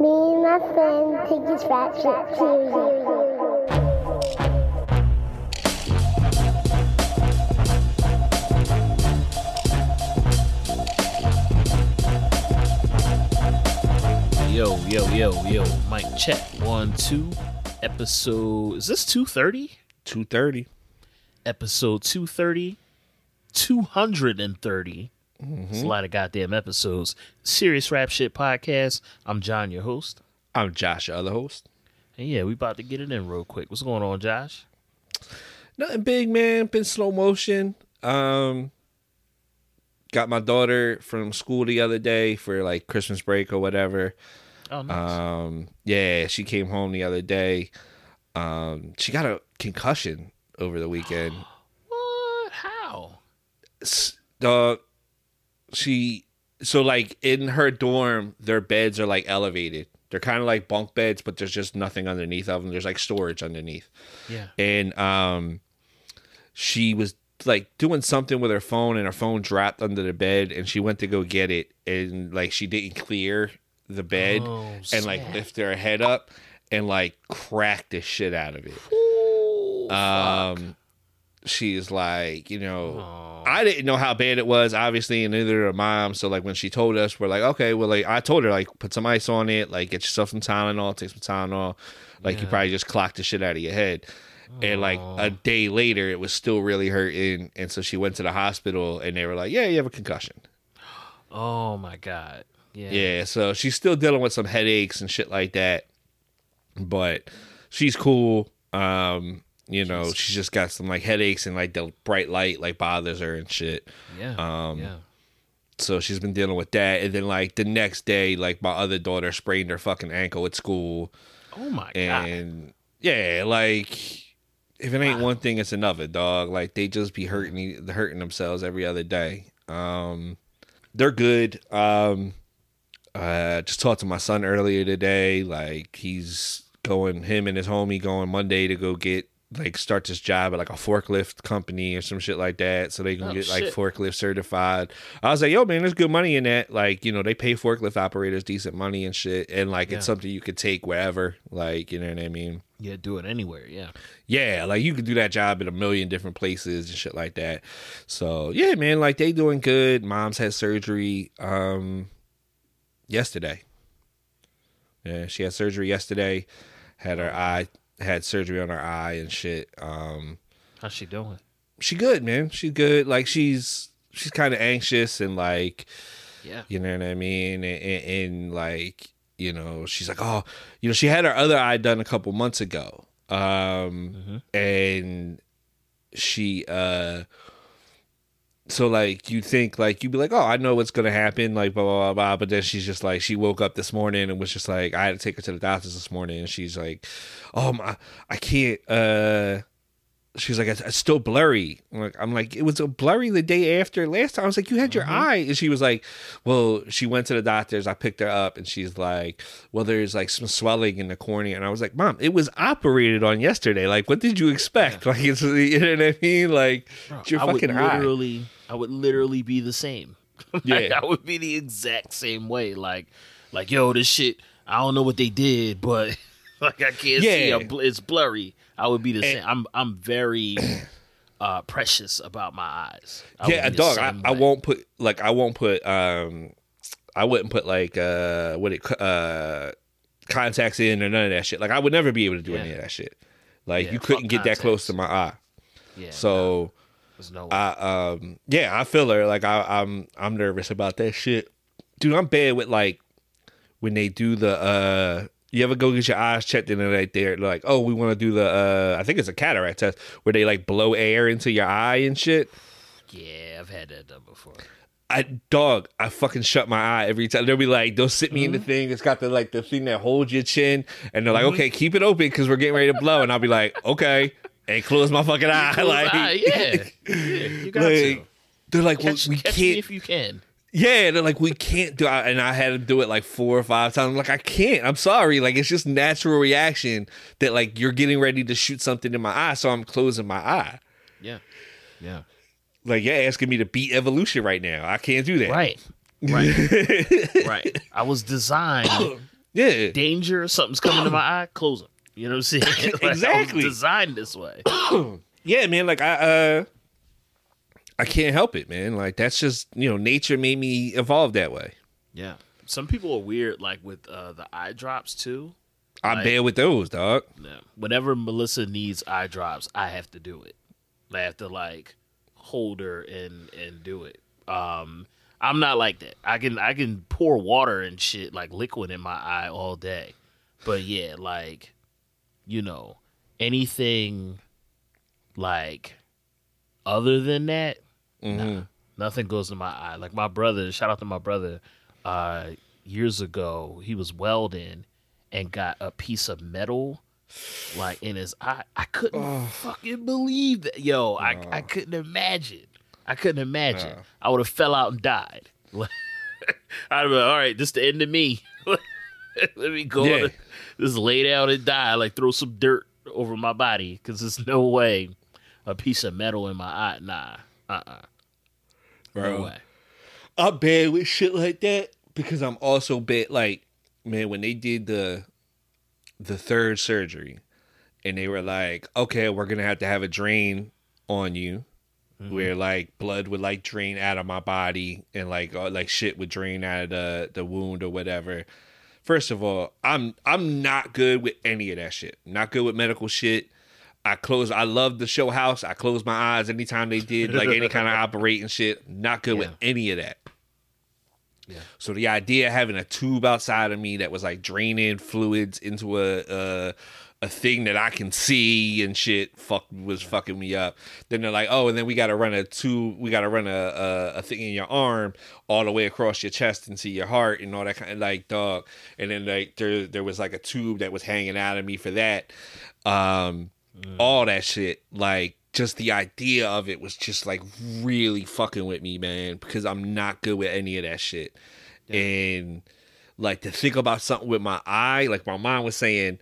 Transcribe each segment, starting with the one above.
Me and my friend take this rap shit seriously. Yo, yo, yo, yo. Mic check. One, two. Episode. Is this 230? 230. Episode 230. 230. It's a lot of goddamn episodes. Serious Rap Shit Podcast. I'm John, your host. I'm Josh, your other host. And yeah, we about to get it in real quick. What's going on, Josh? Nothing big, man. Been slow motion. Um got my daughter from school the other day for like Christmas break or whatever. Oh, nice. Um yeah, she came home the other day. Um she got a concussion over the weekend. what? How? Dog she so like in her dorm, their beds are like elevated. They're kind of like bunk beds, but there's just nothing underneath of them. There's like storage underneath. Yeah. and um she was like doing something with her phone and her phone dropped under the bed and she went to go get it and like she didn't clear the bed Oh, and like lift her head up and like cracked the shit out of it Ooh, fuck. She's like you know Oh. i didn't know how bad it was obviously and neither did her mom. So like when she told us we're like okay well like i told her like put some ice on it like get yourself some tylenol take some tylenol. Like you probably just clocked the shit out of your head. And like a day later it was still really hurting and so she went to the hospital and they were like yeah you have a concussion. Oh my god. Yeah. yeah so she's still dealing with some headaches and shit like that but she's cool. Um you know Jesus. she's just got some like headaches and like the bright light like bothers her and shit Yeah. Um, yeah. so she's been dealing with that and then like the next day like my other daughter sprained her fucking ankle at school Oh my god. and yeah like if it ain't one thing it's another dog like they just be hurting hurting themselves every other day um they're good um uh just talked to my son earlier today like he's going him and his homie going monday to go get like start this job at like a forklift company or some shit like that so they can Oh, get like forklift certified i was like yo man there's good money in that like you know they pay forklift operators decent money and shit and like Yeah. it's something you could take wherever like you know what i mean yeah, do it anywhere. Yeah. yeah, like you could do that job in a million different places and shit like that. So yeah, man, like they doing good. Mom's had surgery um yesterday. Yeah, she had surgery yesterday. Had her eye had surgery on her eye and shit. Um How's she doing? she good, man. She good. Like she's she's kind of anxious and like Yeah. you know what I mean? And, and, and, like, you know, she's like, oh, you know, she had her other eye done a couple months ago. Um, and she, uh, so like you think like you'd be like, oh, I know what's gonna happen, like blah blah blah blah. But then she's just like she woke up this morning and was just like I had to take her to the doctors this morning, and she's like, oh my, I can't. uh She's like, it's, it's still blurry. I'm like, I'm like, it was a blurry the day after last time. I was like, you had your mm-hmm. eye, and she was like, well, she went to the doctors. I picked her up, and she's like, well, there's like some swelling in the cornea, and I was like, mom, it was operated on yesterday. Like, what did you expect? Like, it's you know what I mean? Like, it's your I would fucking eye. literally, I would literally be the same. like, Yeah. I would be the exact same way. Like, like, yo, this shit. I don't know what they did, but like, I can't see. Yeah. I'm It's blurry. I would be the same. I'm, I'm very uh precious about my eyes. I yeah, dog. I, I, won't put like I won't put um I wouldn't put like uh what it uh contacts in or none of that shit. Like I would never be able to do any of that shit. Like Yeah, you couldn't get that close to my eye. Yeah, So there's no way. I um yeah, I feel her. Like I, I'm I'm nervous about that shit. Dude, I'm bad with like when they do the uh you ever go get your eyes checked in and like they're like, oh, we want to do the uh I think it's a cataract test where they like blow air into your eye and shit. yeah, I've had that done before. I dog, I fucking shut my eye every time. They'll be like, they'll sit me in the Mm-hmm. thing. It's got the like the thing that holds your chin, and they're like, okay, keep it open because we're getting ready to blow. And I'll be like, okay, and close my fucking eye. like, Ah, yeah, yeah, you got like, to they're like, well, catch, we catch can't. if you can. Yeah, they're like, we can't do it. And I had to do it like four or five times. I'm like, I can't. I'm sorry. Like, it's just natural reaction that like you're getting ready to shoot something in my eye, so I'm closing my eye. Yeah, yeah. Like, you're asking me to beat evolution right now. I can't do that. Right. Right. right. I was designed Yeah. danger, something's coming to my eye, close them. You know what I'm saying? Like, I was Exactly. designed this way. yeah, man. Like I, uh, I can't help it, man. Like that's just you know, nature made me evolve that way. Yeah. Some people are weird, like with uh, the eye drops too. I Like- bear with those, dog. Yeah. Whenever Melissa needs eye drops, I have to do it. I have to like hold her and and do it. Um, I'm not like that. I can I can pour water and shit like liquid in my eye all day, but yeah, like you know anything like other than that, Mhm. nothing goes to my eye. Like my brother, shout out to my brother. Uh, years ago, he was welding and got a piece of metal like in his eye. I couldn't fucking believe that. Yo, I I couldn't imagine. I couldn't imagine. I would have fell out and died. I'd have been all right. This is the end of me. Let me go. Yeah. just lay down and die. Like throw some dirt over my body because there's no way a piece of metal in my eye. Nah. Uh. Uh No Bro. way. I'm bad with shit like that because I'm also bad. Like, man, when they did the the third surgery, and they were like, "Okay, we're gonna have to have a drain on you, where like blood would like drain out of my body, and like uh, like shit would drain out of the the wound or whatever." First of all, I'm I'm not good with any of that shit. Not good with medical shit. I close. I love the show house. I close my eyes anytime they did like any kind of operating shit. Not good with any of that. Yeah. So the idea of having a tube outside of me that was like draining fluids into a a, a thing that I can see and shit, fuck was fucking me up. Then they're like, oh, and then we got to run a tube. We got to run a, a a thing in your arm all the way across your chest into your heart and all that kind of like dog. And then like there there was like a tube that was hanging out of me for that. Um, all that shit. Like just the idea of it was just like really fucking with me man because i'm not good with any of that shit. And like to think about something with my eye like my mom was saying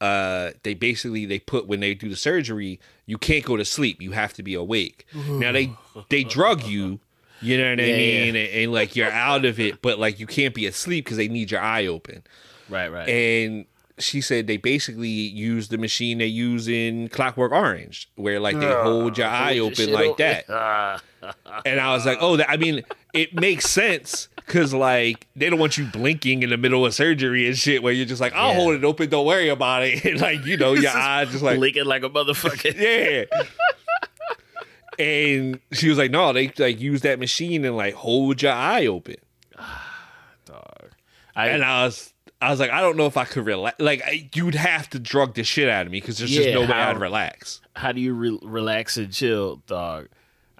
uh they basically they put when they do the surgery you can't go to sleep. You have to be awake. Now they they drug you. You know what i Yeah, mean? And, and like you're out of it but like you can't be asleep because they need your eye open. Right, right. and she said they basically use the machine they use in Clockwork Orange, where like they hold your eye Hold open like open. that. And I was like, oh, that, I mean, it makes sense because like they don't want you blinking in the middle of surgery and shit, where you're just like, I'll Yeah. hold it open, don't worry about it, and like you know, your eye just like blinking like a motherfucker. yeah. And she was like, no, they like use that machine and like hold your eye open. Dog. I, and I was I was like, I don't know if I could relax. Like, I, you'd have to drug the shit out of me because there's just Yeah, no way how- I'd relax. how do you re- relax and chill, dog?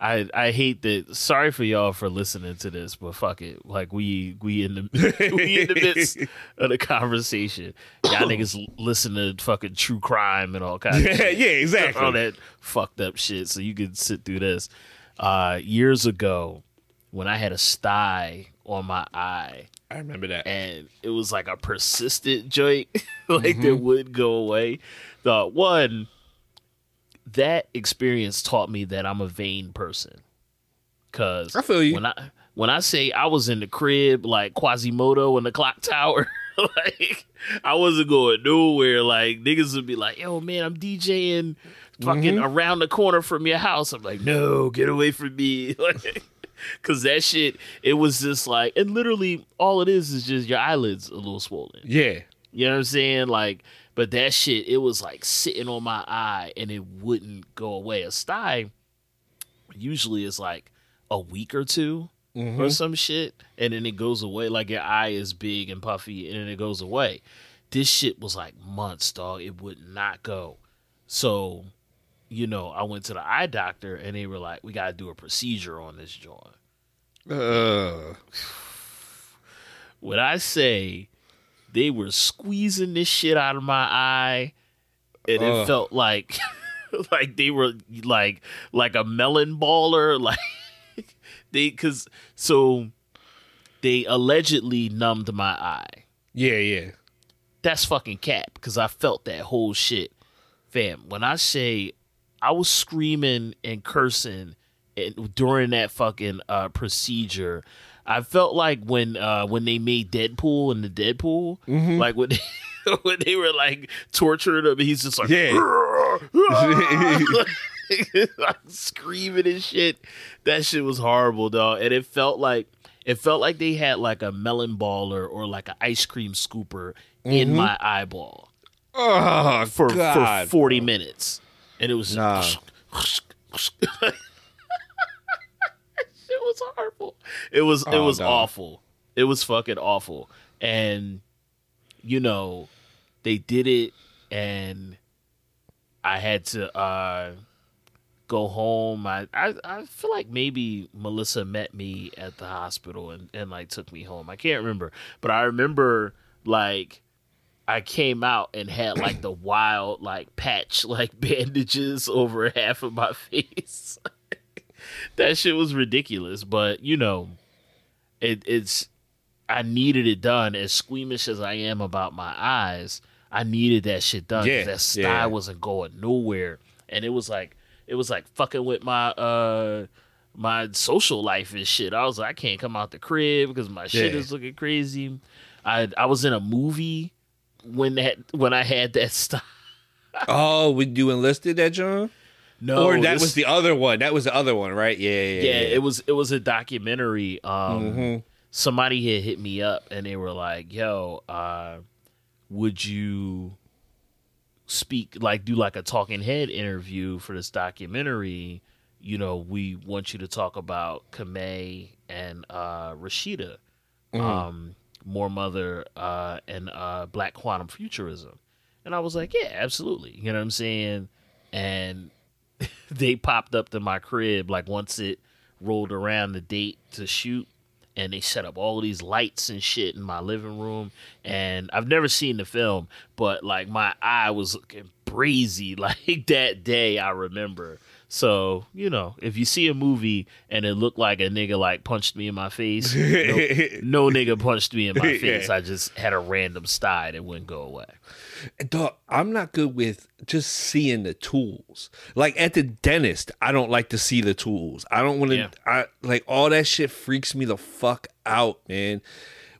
I I hate that. Sorry for y'all for listening to this, but fuck it. Like we we in the we in the midst of the conversation. Y'all niggas listen to fucking true crime and all kinds. of yeah, shit. yeah, exactly. all that fucked up shit. So you could sit through this. Uh, years ago, when I had a sty on my eye, I remember that. and it was like a persistent joint, like that mm-hmm. would go away. The one that experience taught me that I'm a vain person. Cause I feel you. when I when I say I was in the crib like Quasimodo in the clock tower, like I wasn't going nowhere. Like niggas would be like, "Yo, man, I'm DJing fucking mm-hmm. around the corner from your house." I'm like, "No, get away from me!" Like, Cause that shit, it was just like, and literally all it is is just your eyelids a little swollen. yeah. You know what I'm saying? Like, but that shit, it was like sitting on my eye and it wouldn't go away. A sty usually is like a week or 2 Mm-hmm. or some shit, and then it goes away. Like your eye is big and puffy, and then it goes away. This shit was like months, dog. It would not go. So, you know, I went to the eye doctor, and they were like, "We gotta do a procedure on this joint." Uh, when I say they were squeezing this shit out of my eye, and it felt like like they were like like a melon baller, like they because so they allegedly numbed my eye. yeah, yeah. That's fucking cap because I felt that whole shit, fam. When I say I was screaming and cursing and during that fucking uh, procedure, I felt like when uh, when they made Deadpool and the Deadpool, Mm-hmm. like when they, when they were like torturing him, he's just like Yeah. like screaming and shit. That shit was horrible, dog. And it felt like it felt like they had like a melon baller or like an ice cream scooper in my eyeball oh for God, for forty minutes, and it was Nah. it was horrible. It was it Oh, was dog. awful. It was fucking awful. And you know, they did it and I had to uh go home. I, I I feel like maybe Melissa met me at the hospital and, and like took me home. I can't remember. But I remember like I came out and had like the wild like patch like bandages over half of my face. that shit was ridiculous, but you know, it it's I needed it done as squeamish as I am about my eyes. I needed that shit done. Yeah, that sty yeah. wasn't going nowhere, and it was like it was like fucking with my uh my social life and shit. I was like, I can't come out the crib because my shit Yeah. is looking crazy. I I was in a movie when that when I had that stuff. Oh, when you enlisted that John? No, or that this- was the other one. That was the other one, right? Yeah, yeah, yeah, yeah. it was it was a documentary. Um, Mhm. somebody had hit me up and they were like, "Yo, uh, would you speak like do like a talking head interview for this documentary? You know, we want you to talk about Camae and uh, Rasheedah, um, Moor Mother, uh, and uh, Black Quantum Futurism." And I was like, "Yeah, absolutely." You know what I'm saying? And they popped up to my crib like once it rolled around the date to shoot and they set up all these lights and shit in my living room and I've never seen the film but like my eye was looking brazy like that day I remember so you know if you see a movie and it looked like a nigga like punched me in my face no, no nigga punched me in my face. I just had a random sty that wouldn't go away Dog, I'm not good with just seeing the tools. Like at the dentist, I don't like to see the tools. I don't want to. Yeah. I like all that shit freaks me the fuck out, man.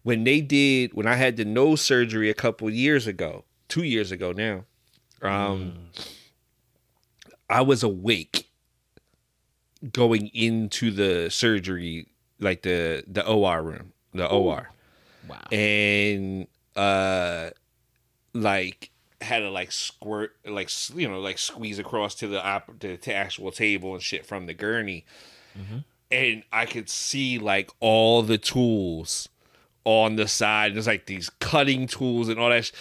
When they did, when I had the nose surgery a couple years ago, two years ago now, um, I was awake going into the surgery, like the the OR room, the OR wow. And uh like had to like squirt like you know like squeeze across to the op- to, to actual table and shit from the gurney. And i could see like all the tools on the side. There's like these cutting tools and all that sh-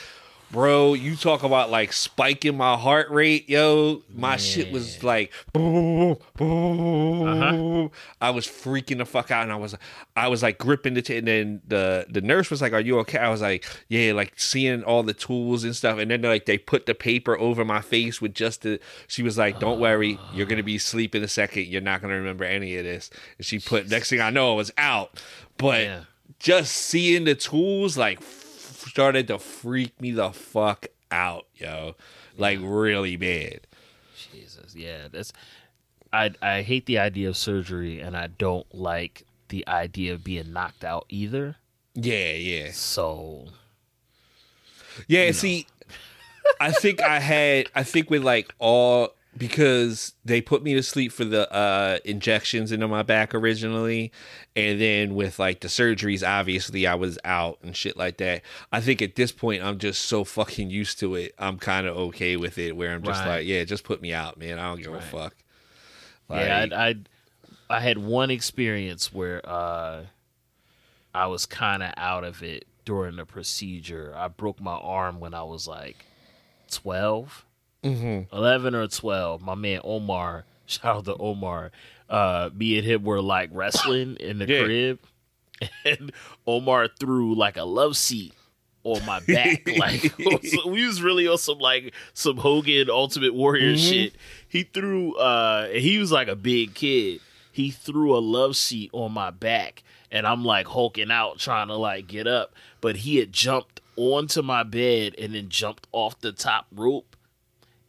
bro you talk about like spiking my heart rate yo my shit was like boom, boom. i was freaking the fuck out and i was i was like gripping the t- and then the the nurse was like are you okay i was like yeah like seeing all the tools and stuff and then like they put the paper over my face with just the she was like don't worry you're gonna be ah. asleep in a second you're not gonna remember any of this and she put next thing i know i was out but Yeah. just seeing the tools like started to freak me the fuck out, yo. Like really bad. Jesus, yeah, that's. I I hate the idea of surgery, and I don't like the idea of being knocked out either. Yeah, yeah. So Yeah, see I think I had I think with like all because they put me to sleep for the uh injections into my back originally and then with like the surgeries obviously I was out and shit like that. I think at this point I'm just so fucking used to it. I'm kind of okay with it where I'm just Right. like, yeah, just put me out, man. I don't give a fuck. yeah, Like- I, I I had one experience where uh, I was kind of out of it during the procedure. I broke my arm when I was like 12, Mhm. 11 or 12. My man Omar, shout out to Omar, uh, me and him were like wrestling in the Yeah. crib, and Omar threw like a love seat on my back. like so we was really on some like some Hogan Ultimate Warrior shit. He threw uh he was like a big kid. He threw a love seat on my back and I'm like hulking out trying to like get up, but he had jumped onto my bed and then jumped off the top rope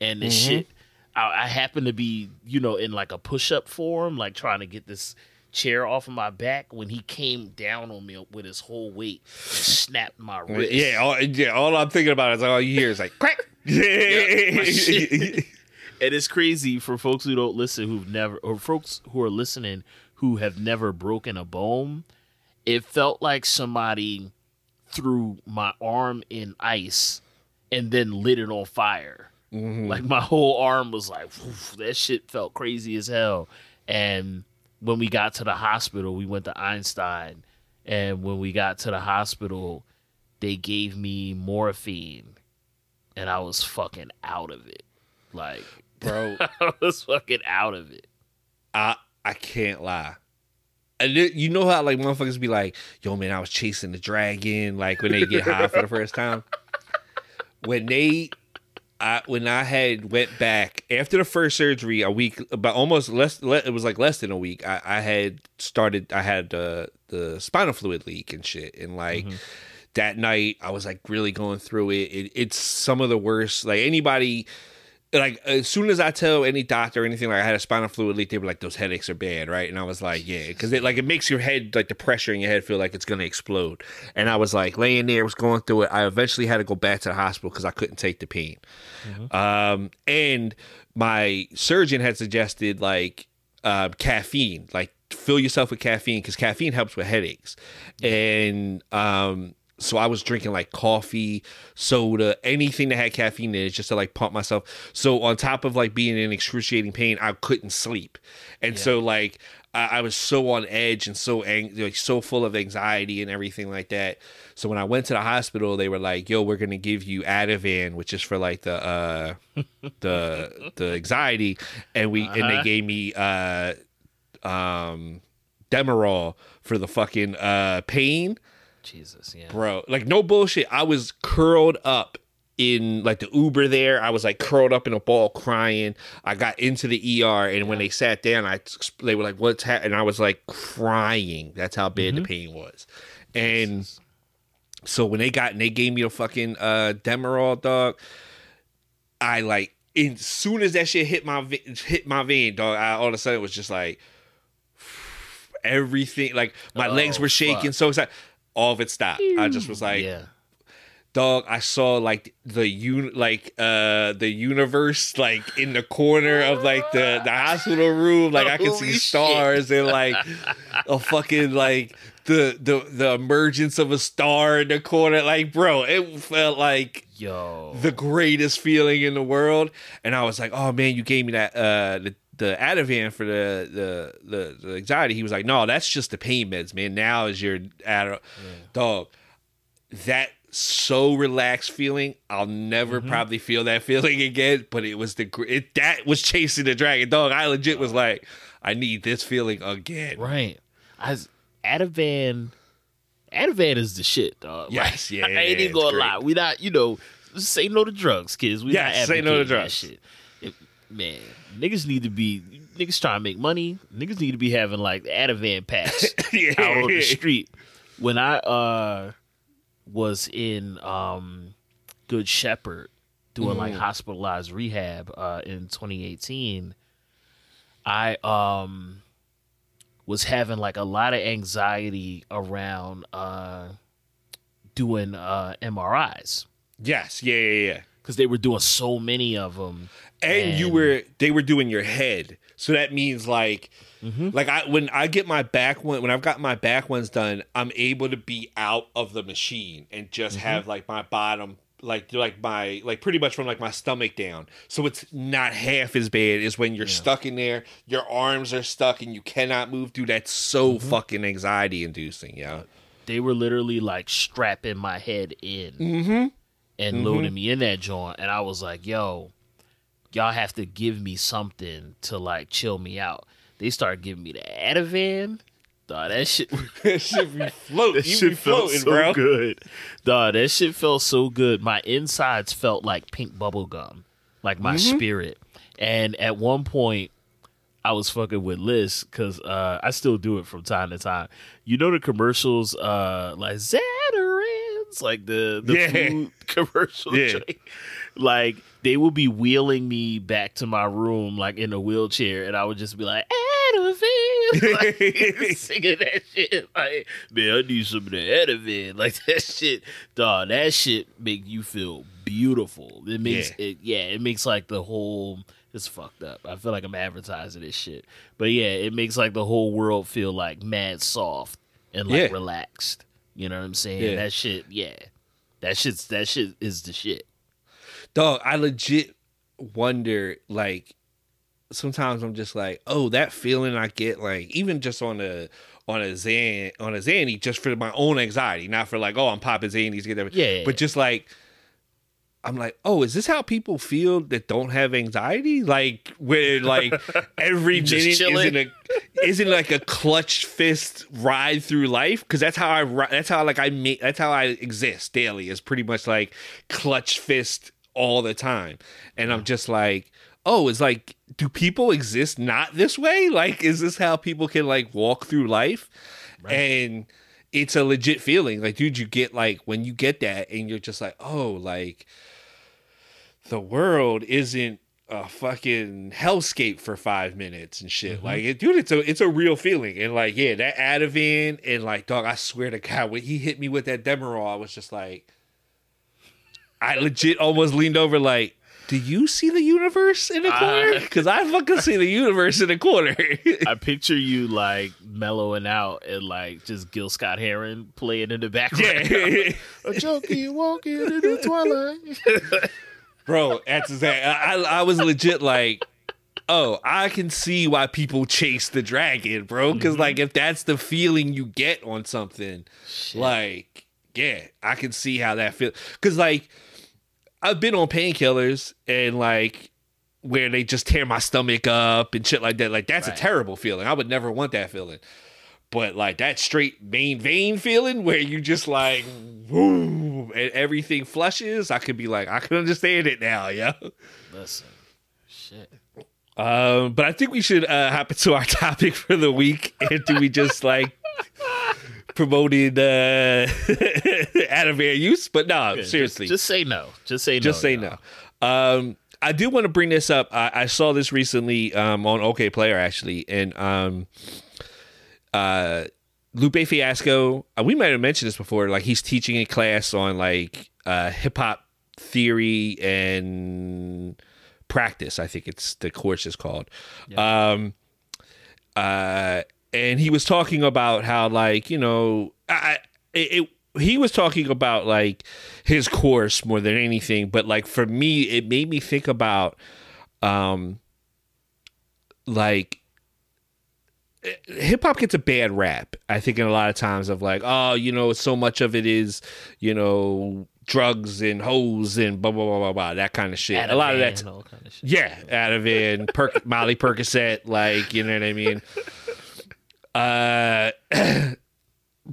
and the mm-hmm. shit I, I happened to be, you know, in like a push up form, like trying to get this chair off of my back when he came down on me with his whole weight and snapped my wrist. Yeah, all, yeah. All I'm thinking about is all you hear is like crack. my shit. And it's crazy for folks who don't listen, who've never, or folks who are listening who have never broken a bone. It felt like somebody threw my arm in ice and then lit it on fire. Mm-hmm. Like my whole arm was like, that shit felt crazy as hell. And when we got to the hospital, we went to Einstein. And when we got to the hospital, they gave me morphine and I was fucking out of it. Like, bro. I was fucking out of it. I I can't lie. And you know how like motherfuckers be like, "Yo, man, I was chasing the dragon." Like when they get high for the first time. When they, I when I had went back after the first surgery, a week about almost less. le- It was like less than a week. I, I had started. I had uh, the spinal fluid leak and shit, and like. That night, I was like really going through it. it. It's some of the worst. Like anybody, like as soon as I tell any doctor or anything like I had a spinal fluid leak, they were like, "Those headaches are bad, right?" And I was like, "Yeah," because it like it makes your head like the pressure in your head feel like it's gonna explode. And I was like laying there, was going through it. I eventually had to go back to the hospital because I couldn't take the pain. Um, and my surgeon had suggested like uh, caffeine, like fill yourself with caffeine because caffeine helps with headaches. And um, so I was drinking like coffee, soda, anything that had caffeine in it just to like pump myself. So on top of like being in excruciating pain, I couldn't sleep. And so like I, I was so on edge and so ang- like so full of anxiety and everything like that. So when I went to the hospital, they were like, "Yo, we're gonna give you Ativan, which is for like the uh the the anxiety," and we and they Uh-huh. gave me uh um Demerol for the fucking uh pain Jesus, yeah. bro like no bullshit. I was curled up in like the uber there. I was like curled up in a ball crying. I got into the er and when they sat down i they were like what's happening and i was like crying. That's how bad the pain was. And so when they got and they gave me the fucking uh demerol dog i like as soon as that shit hit my hit my vein dog I, all of a sudden it was just like everything like my legs Oh, were shaking fuck. so excited all of it stopped i just was like yeah. dog i saw like the un like uh the universe like in the corner of like the the hospital room like i could see Holy shit. stars and like a fucking like the the the emergence of a star in the corner like bro it felt like Yo. the greatest feeling in the world and i was like oh man you gave me that uh the the Ativan for the, the the the anxiety, he was like, "No, that's just the pain meds, man. Now is your Ati- dog." that so relaxed feeling. I'll never mm-hmm. probably feel that feeling again. But it was the it that was chasing the dragon dog. I legit was like, I need this feeling again. Right. I was, Ativan Ativan is the shit, dog. Yes, yeah, I ain't even gonna it's lie. We not, you know, say no to drugs, kids. We Yes, not say no to drugs. Shit. If- man, niggas need to be niggas trying to make money. Niggas need to be having like Ativan packs Yeah. out on the street. When I uh was in um Good Shepherd doing like hospitalized rehab uh in 2018, I um was having like a lot of anxiety around uh doing uh MRIs Yes, yeah, yeah, yeah. Because they were doing so many of them. And, you were they were doing your head, so that means like. Mm-hmm. Like I when I get my back one when I've got my back ones done, I'm able to be out of the machine and just Mm-hmm. have like my bottom like like my like pretty much from like my stomach down. So it's not half as bad as when you're stuck in there, your arms are stuck and you cannot move Dude, That's so Mm-hmm. fucking anxiety inducing, yeah. They were literally like strapping my head in Mm-hmm. And loading me in that joint, and I was like, "Yo, y'all have to give me something to like chill me out." They started giving me the Ativan. Dog, that shit. that should be floating. That You shit felt so bro. good. Dog, that shit felt so good. My insides felt like pink bubble gum, like my Mm-hmm. spirit. And at one point, I was fucking with Liz because uh, I still do it from time to time. You know the commercials, uh, like Zatarain's, like the the Yeah. food commercial. Yeah. joint? like they would be wheeling me back to my room like in a wheelchair, and I would just be like, Ativan, like, singing that shit. Like, man, I need some of the Ativan. Like that shit, dog. That shit make you feel beautiful. It makes Yeah. it, yeah. It makes like the whole. It's fucked up. I feel like I'm advertising this shit, but yeah, it makes like the whole world feel like mad soft and like Yeah. relaxed. You know what I'm saying? Yeah. That shit, yeah. That shit's that shit is the shit. Dog, I legit wonder like sometimes I'm just like, oh, that feeling I get like even just on a on a Zan on a Zanny just for my own anxiety, not for like, oh, I'm popping Zannies, get that. Yeah. But just like I'm like, oh, is this how people feel that don't have anxiety? Like where like every minute isn't a isn't like a clutch fist ride through life? Because that's how I ri- that's how like I make that's how I exist daily. Is pretty much like clutch fist all the time, and I'm just like, oh, it's like, do people exist not this way? Like, is this how people can like walk through life? And it's a legit feeling. Like, dude, you get like when you get that, and you're just like, oh, like the world isn't a fucking hellscape for five minutes and shit. Mm-hmm. Like, it, dude, it's a it's a real feeling. And like, yeah, that Ativan and like, dog, I swear to God, when he hit me with that Demerol, I was just like, I legit almost leaned over like. Do you see the universe in a corner? Uh, Because I fucking see the universe in a corner. I picture you like mellowing out and like just Gil Scott Heron playing in the background. yeah. A junkie walking in the twilight. bro that's exact I, I i was legit like oh i can see why people chase the dragon bro because like if that's the feeling you get on something like yeah i can see how that feels because like i've been on painkillers and like where they just tear my stomach up and shit like that like that's Right. a terrible feeling i would never want that feeling but like that straight main vein feeling where you just like woo, and everything flushes, I could be like, I can understand it now, yeah. Listen, shit. Um, but I think we should uh, hop into our topic for the week. And do we just like promoted uh, Ativan use? But no, Just- seriously, just, say no. Just say no. just say y'all. no. Um, I do want to bring this up. I, I saw this recently um, on Okayplayer actually, and um, uh, Lupe Fiasco. Uh, we might have mentioned this before. Like he's teaching a class on like uh, hip hop theory and practice. I think it's the course is called. Um, uh, and he was talking about how like you know I it, it he was talking about like his course more than anything but like for me it made me think about um like hip hop gets a bad rap i think in a lot of times of like oh you know so much of it is you know drugs and hoes and blah blah blah blah blah that kind of shit a lot of that, that's and all kind of shit. yeah, Ativan, Perc- Molly Percocet, like you know what I mean. Uh,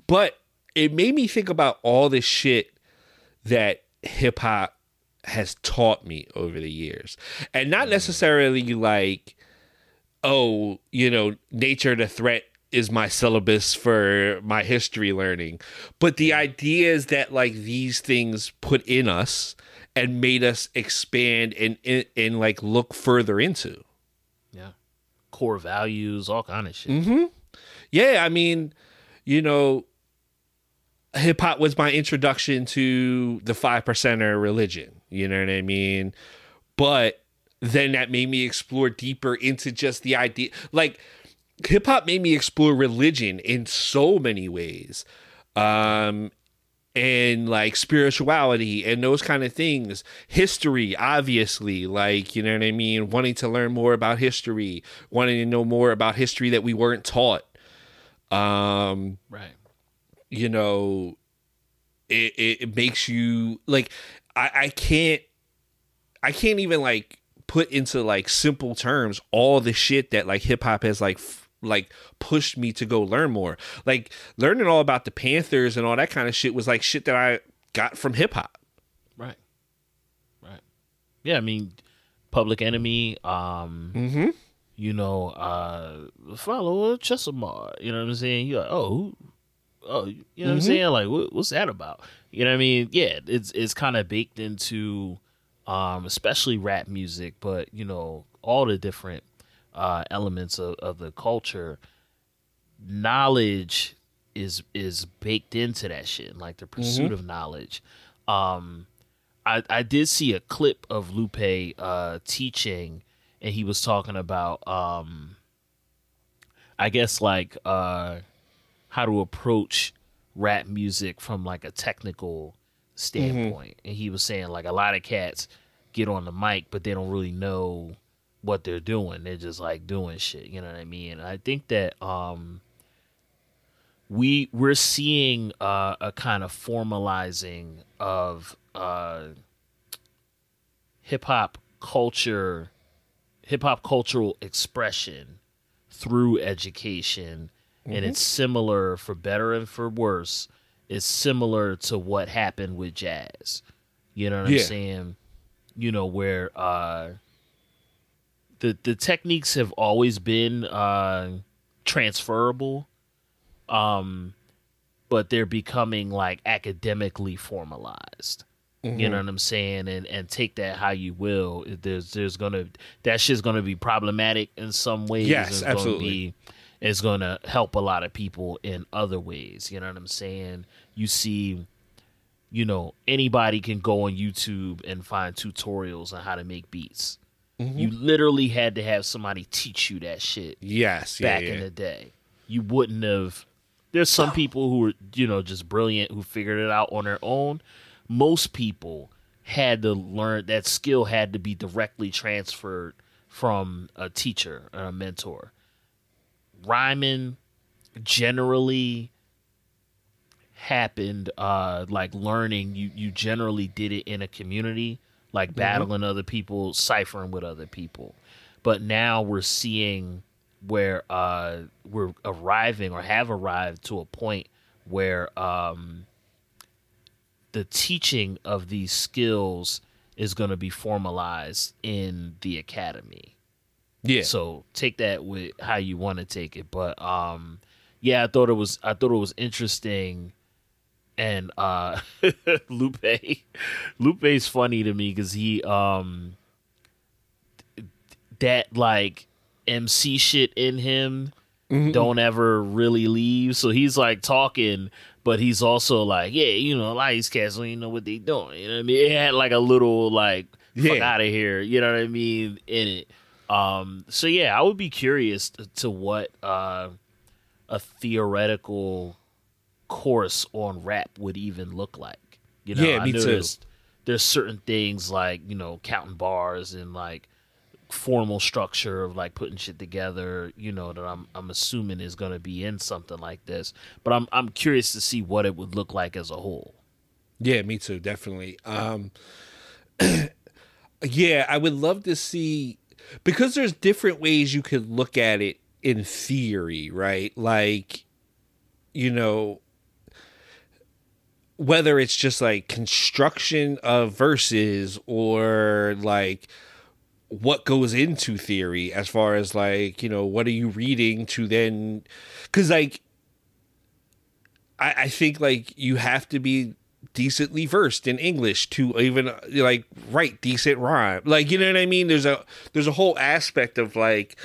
but it made me think about all this shit that hip hop has taught me over the years, and not necessarily like, oh, you know, nature the threat is my syllabus for my history learning, but the ideas that like these things put in us and made us expand and and, and like look further into. Yeah. Core values, all kind of shit. Mm-hmm. Yeah, I mean, you know, hip hop was my introduction to the five percenter religion. You know what I mean? But then that made me explore deeper into just the idea. Like, hip hop made me explore religion in so many ways. Um, and like spirituality and those kind of things. History, obviously, like, you know what I mean? Wanting to learn more about history, wanting to know more about history that we weren't taught. Um, Right. you know, it, it, it makes you like, I, I can't, I can't even like put into like simple terms all the shit that like hip hop has like, f- like pushed me to go learn more. Like learning all about the Panthers and all that kind of shit was like shit that I got from hip hop. Right. Right. Yeah, I mean, Public Enemy, um, Mm-hmm. You know, uh, follow Chesimard. You know what I'm saying? You're like, oh, who- oh, you know what I'm Mhm. saying? Like, what, what's that about? You know what I mean? Yeah, it's it's kind of baked into um, especially rap music, but you know all the different uh, elements of, of the culture. Knowledge is is baked into that shit, like the pursuit of knowledge. Um, I I did see a clip of Lupe uh, teaching, and he was talking about um, I guess like uh, how to approach rap music from like a technical standpoint. And he was saying like a lot of cats get on the mic, but they don't really know what they're doing. They're just like doing shit. You know what I mean? And I think that um, we we're seeing uh, a kind of formalizing of uh, hip hop culture, hip hop cultural expression through education, and it's similar for better and for worse. It's similar to what happened with jazz. You know what Yeah. I'm saying? You know where uh, the the techniques have always been uh, transferable, um, but they're becoming like academically formalized. You know what I'm saying? And and take that how you will. There's there's gonna that shit's gonna be problematic in some ways. Yes, It's gonna absolutely. be- it's gonna help a lot of people in other ways. You know what I'm saying? You see, you know, anybody can go on YouTube and find tutorials on how to make beats. Mm-hmm. You literally had to have somebody teach you that shit Yes, yeah, back yeah. in the day. You wouldn't have. There's some people who are, you know, just brilliant who figured it out on their own. Most people had to learn that skill had to be directly transferred from a teacher or a mentor. Rhyming generally happened uh like learning you you generally did it in a community like battling other people ciphering with other people but now we're seeing where uh we're arriving or have arrived to a point where um the teaching of these skills is going to be formalized in the academy yeah. so take that with how you want to take it. But um yeah, I thought it was I thought it was interesting and uh Lupe Lupe's funny to me cuz he um that like MC shit in him don't ever really leave. So he's like talking, but he's also like, yeah, you know, a lot of these cats don't even know what they doing. You know what I mean? It had like a little like fuck out of here. You know what I mean? In it. Um. So yeah, I would be curious to, what uh, a theoretical course on rap would even look like. You know, Yeah, I me know too. There's certain things like you know counting bars and like formal structure of like putting shit together, you know, that I'm I'm assuming is going to be in something like this. But I'm I'm curious to see what it would look like as a whole. Yeah, me too, definitely. Um yeah, I would love to see because there's different ways you could look at it in theory, right? Like you know whether it's just like construction of verses or like what goes into theory as far as like you know what are you reading to then because like I, I think like you have to be decently versed in English to even like write decent rhyme. Like you know what I mean? There's a there's a whole aspect of like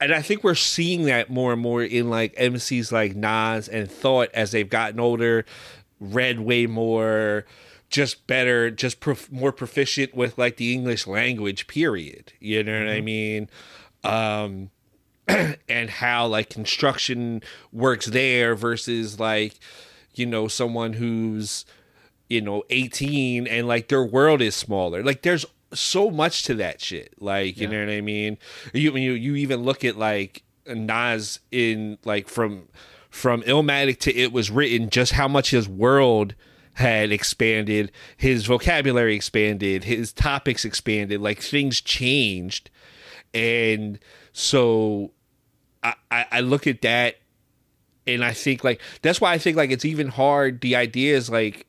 and I think we're seeing that more and more in like MCs like Nas and Thought as they've gotten older, read way more, just better, just prof- more proficient with like the English language. Period. You know what I mean? Um, and how like construction works there versus like you know someone who's you know 18 and like their world is smaller like there's so much to that shit like you know what i mean you when you you even look at like Nas in like from from Illmatic to it was written just how much his world had expanded his vocabulary expanded his topics expanded like things changed and so I, I, I look at that and I think like that's why I think like it's even hard. The idea is like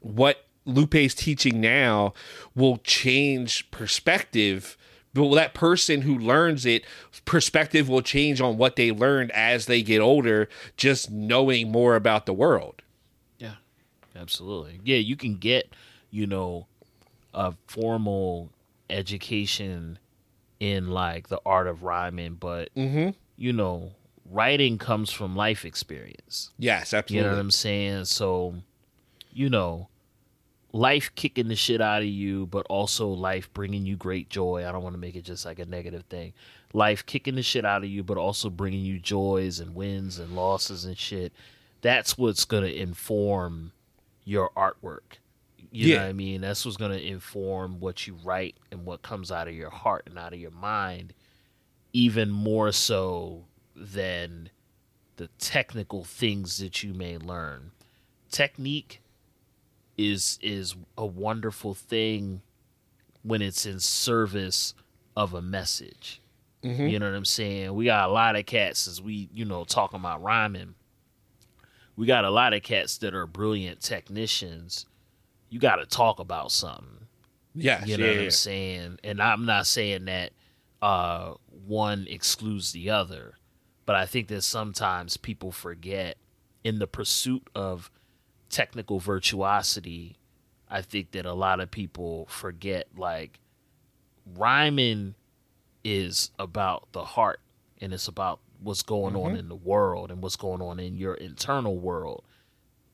what Lupe's teaching now will change perspective. But that person who learns it, perspective will change on what they learned as they get older, just knowing more about the world. Absolutely. Yeah, you can get, you know, a formal education in like the art of rhyming, but Mm-hmm. you know, writing comes from life experience. Yes, absolutely. You know what I'm saying? So, you know, life kicking the shit out of you, but also life bringing you great joy. I don't want to make it just like a negative thing. Life kicking the shit out of you, but also bringing you joys and wins and losses and shit. That's what's going to inform your artwork. You know what I mean? That's what's going to inform what you write and what comes out of your heart and out of your mind, even more so than the technical things that you may learn. Technique is is a wonderful thing when it's in service of a message. Mm-hmm. You know what I'm saying? We got a lot of cats as we, you know, talking about rhyming. We got a lot of cats that are brilliant technicians. You got to talk about something. yes, You know yeah, what yeah. I'm saying? And I'm not saying that uh, one excludes the other, but I think that sometimes people forget in the pursuit of technical virtuosity. I think that a lot of people forget like rhyming is about the heart and it's about what's going on in the world and what's going on in your internal world.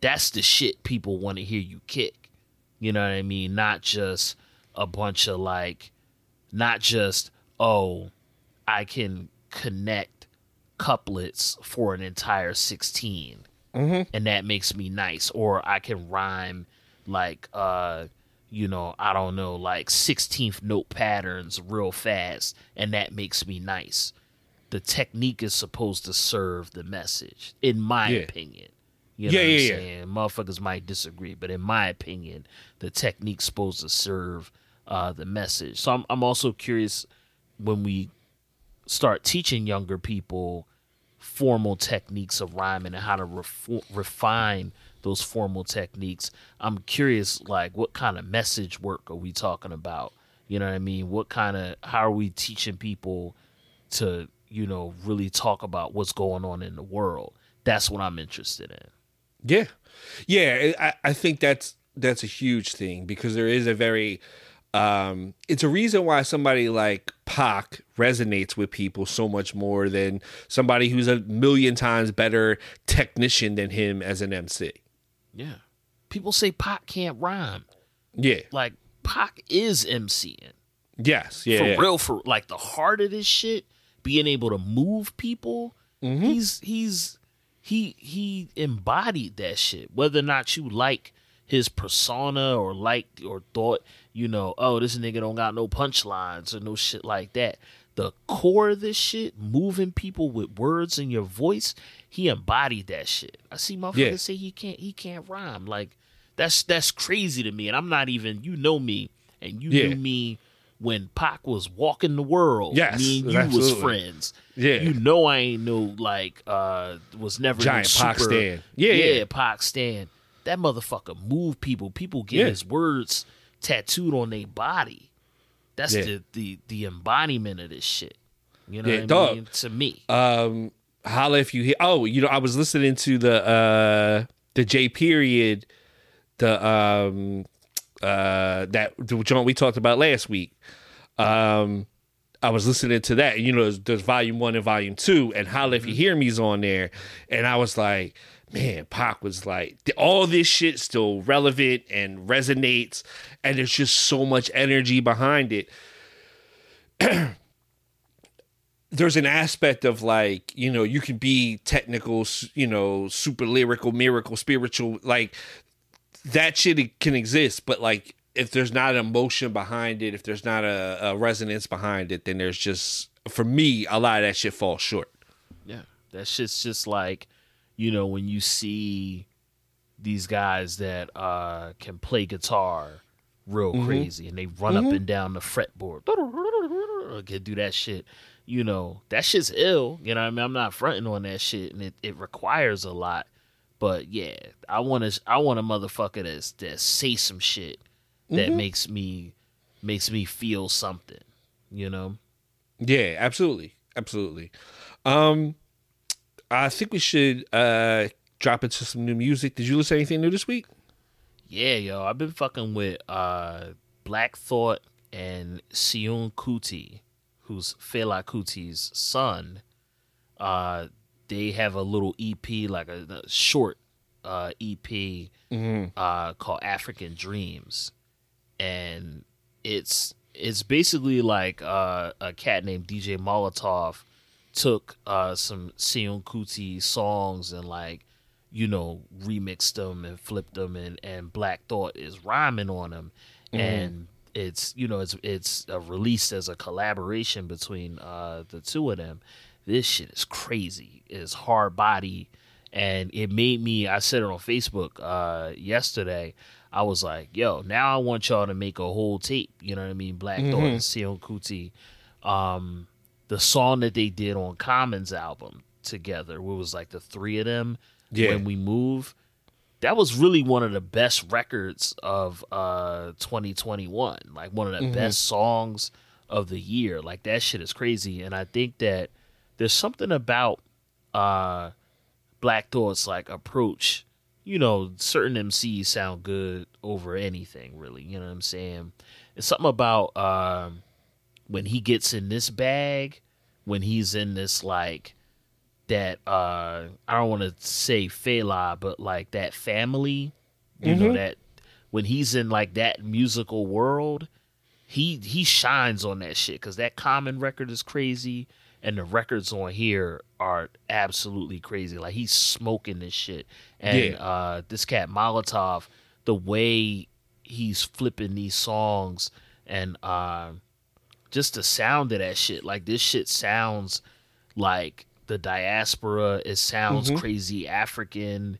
That's the shit people want to hear you kick. You know what I mean? Not just a bunch of like, not just, oh, I can connect couplets for an entire 16 and that makes me nice. Or I can rhyme like, uh, you know, I don't know, like 16th note patterns real fast and that makes me nice. The technique is supposed to serve the message, in my Yeah. opinion. You Yeah, know what yeah, I'm yeah. saying? Motherfuckers might disagree, but in my opinion, the technique's supposed to serve uh, the message. So I'm I'm also curious when we start teaching younger people formal techniques of rhyming and how to refine those formal techniques. I'm curious, like, what kind of message work are we talking about? You know what I mean? What kind of how are we teaching people to you know really talk about what's going on in the world? That's what I'm interested in. Yeah, yeah. I, I think that's that's a huge thing because there is a very um it's a reason why somebody like Pac resonates with people so much more than somebody who's a million times better technician than him as an MC. Yeah. People say Pac can't rhyme. Yeah. Like Pac is MCing. Yes. Yeah. for yeah. real, for like the heart of this shit, being able to move people, Mm-hmm. he's he's he he embodied that shit. Whether or not you like his persona or like or thought, you know, oh, this nigga don't got no punchlines or no shit like that. The core of this shit, moving people with words in your voice, he embodied that shit. I see motherfuckers Yeah. say he can't he can't rhyme. Like that's that's crazy to me. And I'm not even you know me and you Yeah. knew me when Pac was walking the world. Yes, me and you was friends. Yeah. you know I ain't no like uh was never no Giant Pac super, stan. Yeah, yeah, yeah. Pac stan. That motherfucker move people. People get Yeah. his words tattooed on their body. That's Yeah. the, the the embodiment of this shit. You know Yeah, what I dog. mean? To me. um holla if you hear oh you know i was listening to the uh the J.Period the um uh that the joint we talked about last week. Um i was listening to that you know there's, there's volume one and volume two and holla if you hear me's on there. And i was like man Pac was like all this shit still relevant and resonates and there's just so much energy behind it. There's an aspect of like you know you can be technical you know super lyrical miracle spiritual like that shit can exist but like if there's not an emotion behind it if there's not a, a resonance behind it then there's just for me a lot of that shit falls short Yeah. That shit's just like, you know, when you see these guys that uh can play guitar real crazy and they run up and down the fretboard. Can do that shit. You know, that shit's ill. You know what I mean? I'm not fronting on that shit and it, it requires a lot. But yeah, I want to I want a motherfucker that's that say some shit that makes me makes me feel something, you know? yeah absolutely. Absolutely. Um i think we should uh drop into some new music. Did you listen to anything new this week? Yeah, yo, I've been fucking with uh Black Thought and Seun Kuti, who's Fela Kuti's son. Uh, they have a little EP, like a, a short uh, EP uh, called African Dreams, and it's it's basically like uh, a cat named DJ Molotov took uh, some Seun Kuti songs and like you know remixed them and flipped them, and and Black Thought is rhyming on them, and it's you know it's it's uh, released as a collaboration between uh, the two of them. This shit is crazy. It's hard body, and it made me. I said it on Facebook uh, yesterday. I was like, "Yo, now I want y'all to make a whole tape." You know what I mean? Black Thought and Seun Kuti. Um, the song that they did on Common's album together, where it was like the three of them. Yeah. When we move, that was really one of the best records of uh 2021 like one of the best songs of the year like that shit is crazy and i think that there's something about uh black thoughts like approach. You know certain mcs sound good over anything really you know what i'm saying? It's something about um when he gets in this bag when he's in this like that uh I don't want to say Fela, but like that family, you know that when he's in like that musical world, he he shines on that shit because that common record is crazy, and the records on here are absolutely crazy. Like he's smoking this shit, and Yeah. uh this cat Molotov, the way he's flipping these songs and uh just the sound of that shit, like this shit sounds like the diaspora. It sounds crazy African.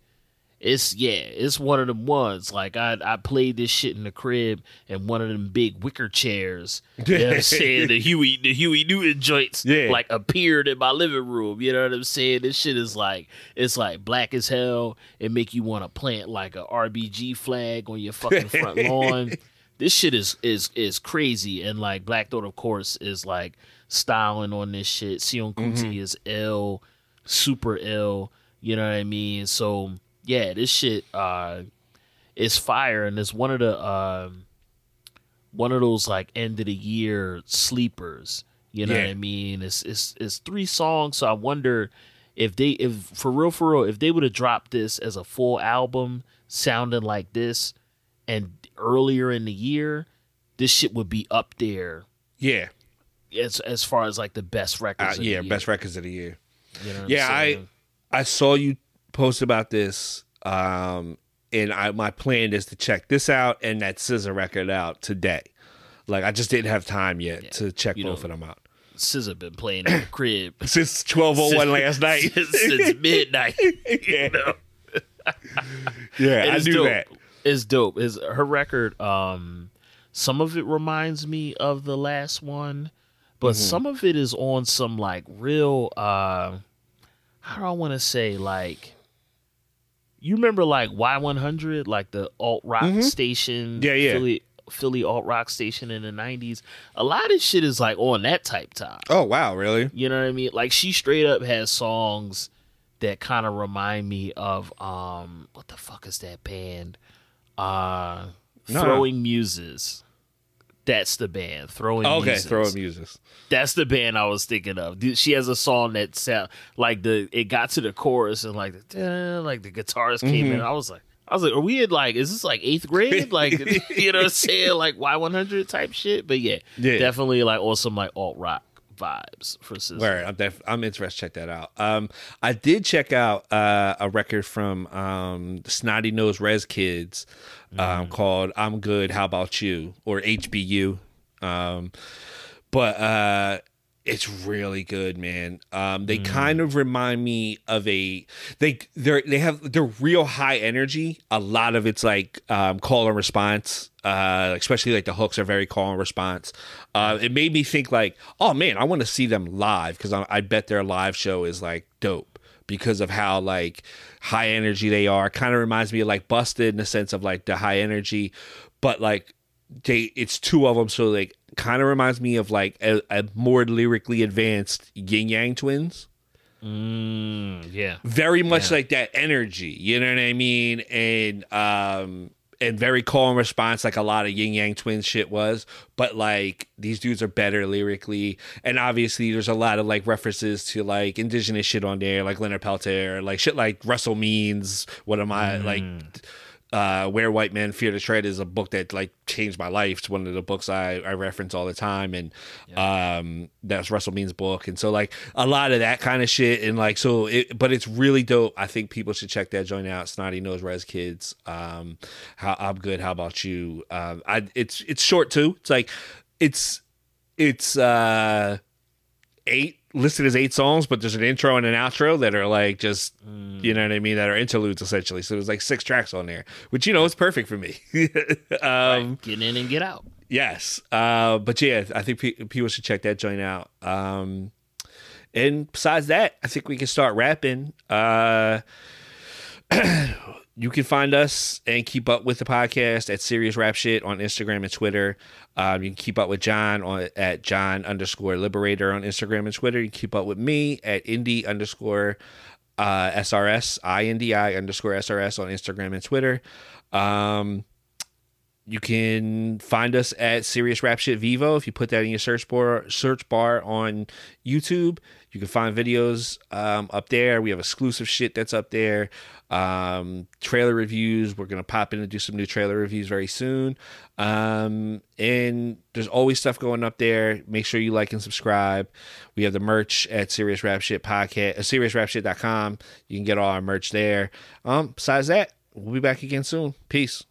It's yeah, it's one of them ones. Like I I played this shit in the crib and one of them big wicker chairs. You know what I'm saying? The Huey the Huey Newton joints Yeah. like appeared in my living room. You know what I'm saying? This shit is like it's like black as hell. It make you want to plant like a RBG flag on your fucking front lawn. This shit is is is crazy and like Black Thought of course is like styling on this shit. Seun Kuti mm-hmm. is ill, super ill. You know what I mean? So yeah, this shit uh is fire and it's one of the um one of those like end of the year sleepers. You know Yeah. what I mean? It's it's it's three songs, so I wonder if they if for real for real if they would have dropped this as a full album sounding like this and earlier in the year, this shit would be up there Yeah. as as far as like the best Uh, records. of the yeah, best records of the year. You know what I'm Yeah, I? I saw you post about this, um, and I my plan is to check this out and that SZA record out today. Like I just didn't have time yet to check both know, of them out. SZA been playing in the crib Since twelve oh one last night. since, since midnight. You know? yeah, I knew dope. that. It's dope. Is her record? Um, some of it reminds me of the last one, but Mm-hmm. some of it is on some like real. uh How do I want to say like? You remember like Y one hundred, like the alt rock station? Mm-hmm. Yeah, yeah. Philly, Philly alt rock station in the nineties. A lot of shit is like on that type time. Oh wow, really? You know what I mean? Like she straight up has songs that kind of remind me of um what the fuck is that band? Uh No. Throwing Muses. That's the band. Throwing Okay, Muses. throw music. That's the band I was thinking of. She has a song that sound like the it got to the chorus and like the like the guitarist came Mm-hmm. in. I was like I was like, are we in like is this like eighth grade? Like you know what I'm saying? Like Y one hundred type shit. But yeah, Yeah. definitely like also like alt rock vibes for SZA. Word, I'm def- I'm interested. to Check that out. Um, I did check out uh, a record from um, Snotty Nose Rez Kids um, called "I'm Good, How About You" or HBU. Um, but uh, it's really good, man. Um, they kind of remind me of a they they they have they're real high energy. A lot of it's like um, call and response. Uh, especially like the hooks are very call and response. Uh, it made me think like, oh man, I want to see them live because I, I bet their live show is like dope because of how like high energy they are. Kind of reminds me of like Busta in the sense of like the high energy, but like they it's two of them, so like kind of reminds me of like a, a more lyrically advanced Yin Yang Twins Mm, yeah. very much like that energy you know what i mean and um and very call and response, like a lot of Yin Yang Twins shit was. But like these dudes are better lyrically, and obviously there's a lot of like references to like indigenous shit on there, like Leonard Peltier, like shit like Russell Means. What am I like? Mm. Uh, Where White Men Fear to Tread is a book that like changed my life. It's one of the books I, I reference all the time, and um, that's Russell Means' book. And so like a lot of that kind of shit, and like so, it, but it's really dope. I think people should check that joint out. Snotty Nose Rez Kids. Um, how I'm good. How about you? Um, I it's it's short too. It's like it's it's uh eight listed as eight songs, but there's an intro and an outro that are like just you know what I mean that are interludes essentially. So there's like six tracks on there, which you know is perfect for me. um, Get in and get out. Yes, uh, but yeah, I think people should check that joint out. Um, and besides that, I think we can start rapping. Uh, you can find us and keep up with the podcast at Serious Rap Shit on Instagram and Twitter. Um, you can keep up with John on at John underscore Liberator on Instagram and Twitter. You can keep up with me at Indie underscore uh, SRS, I N D I underscore SRS on Instagram and Twitter. Um, you can find us at Serious Rap Shit Vivo. If you put that in your search bar, search bar on YouTube, you can find videos um, up there. We have exclusive shit that's up there. Um, trailer reviews. We're gonna pop in and do some new trailer reviews very soon. Um, and there's always stuff going up there. Make sure you like and subscribe. We have the merch at Serious Rap Shit Podcast, uh, SeriousRapShit.com. You can get all our merch there. Um, besides that, we'll be back again soon. Peace.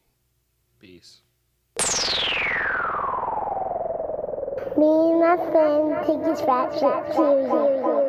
Peace. My friend rap shit serious.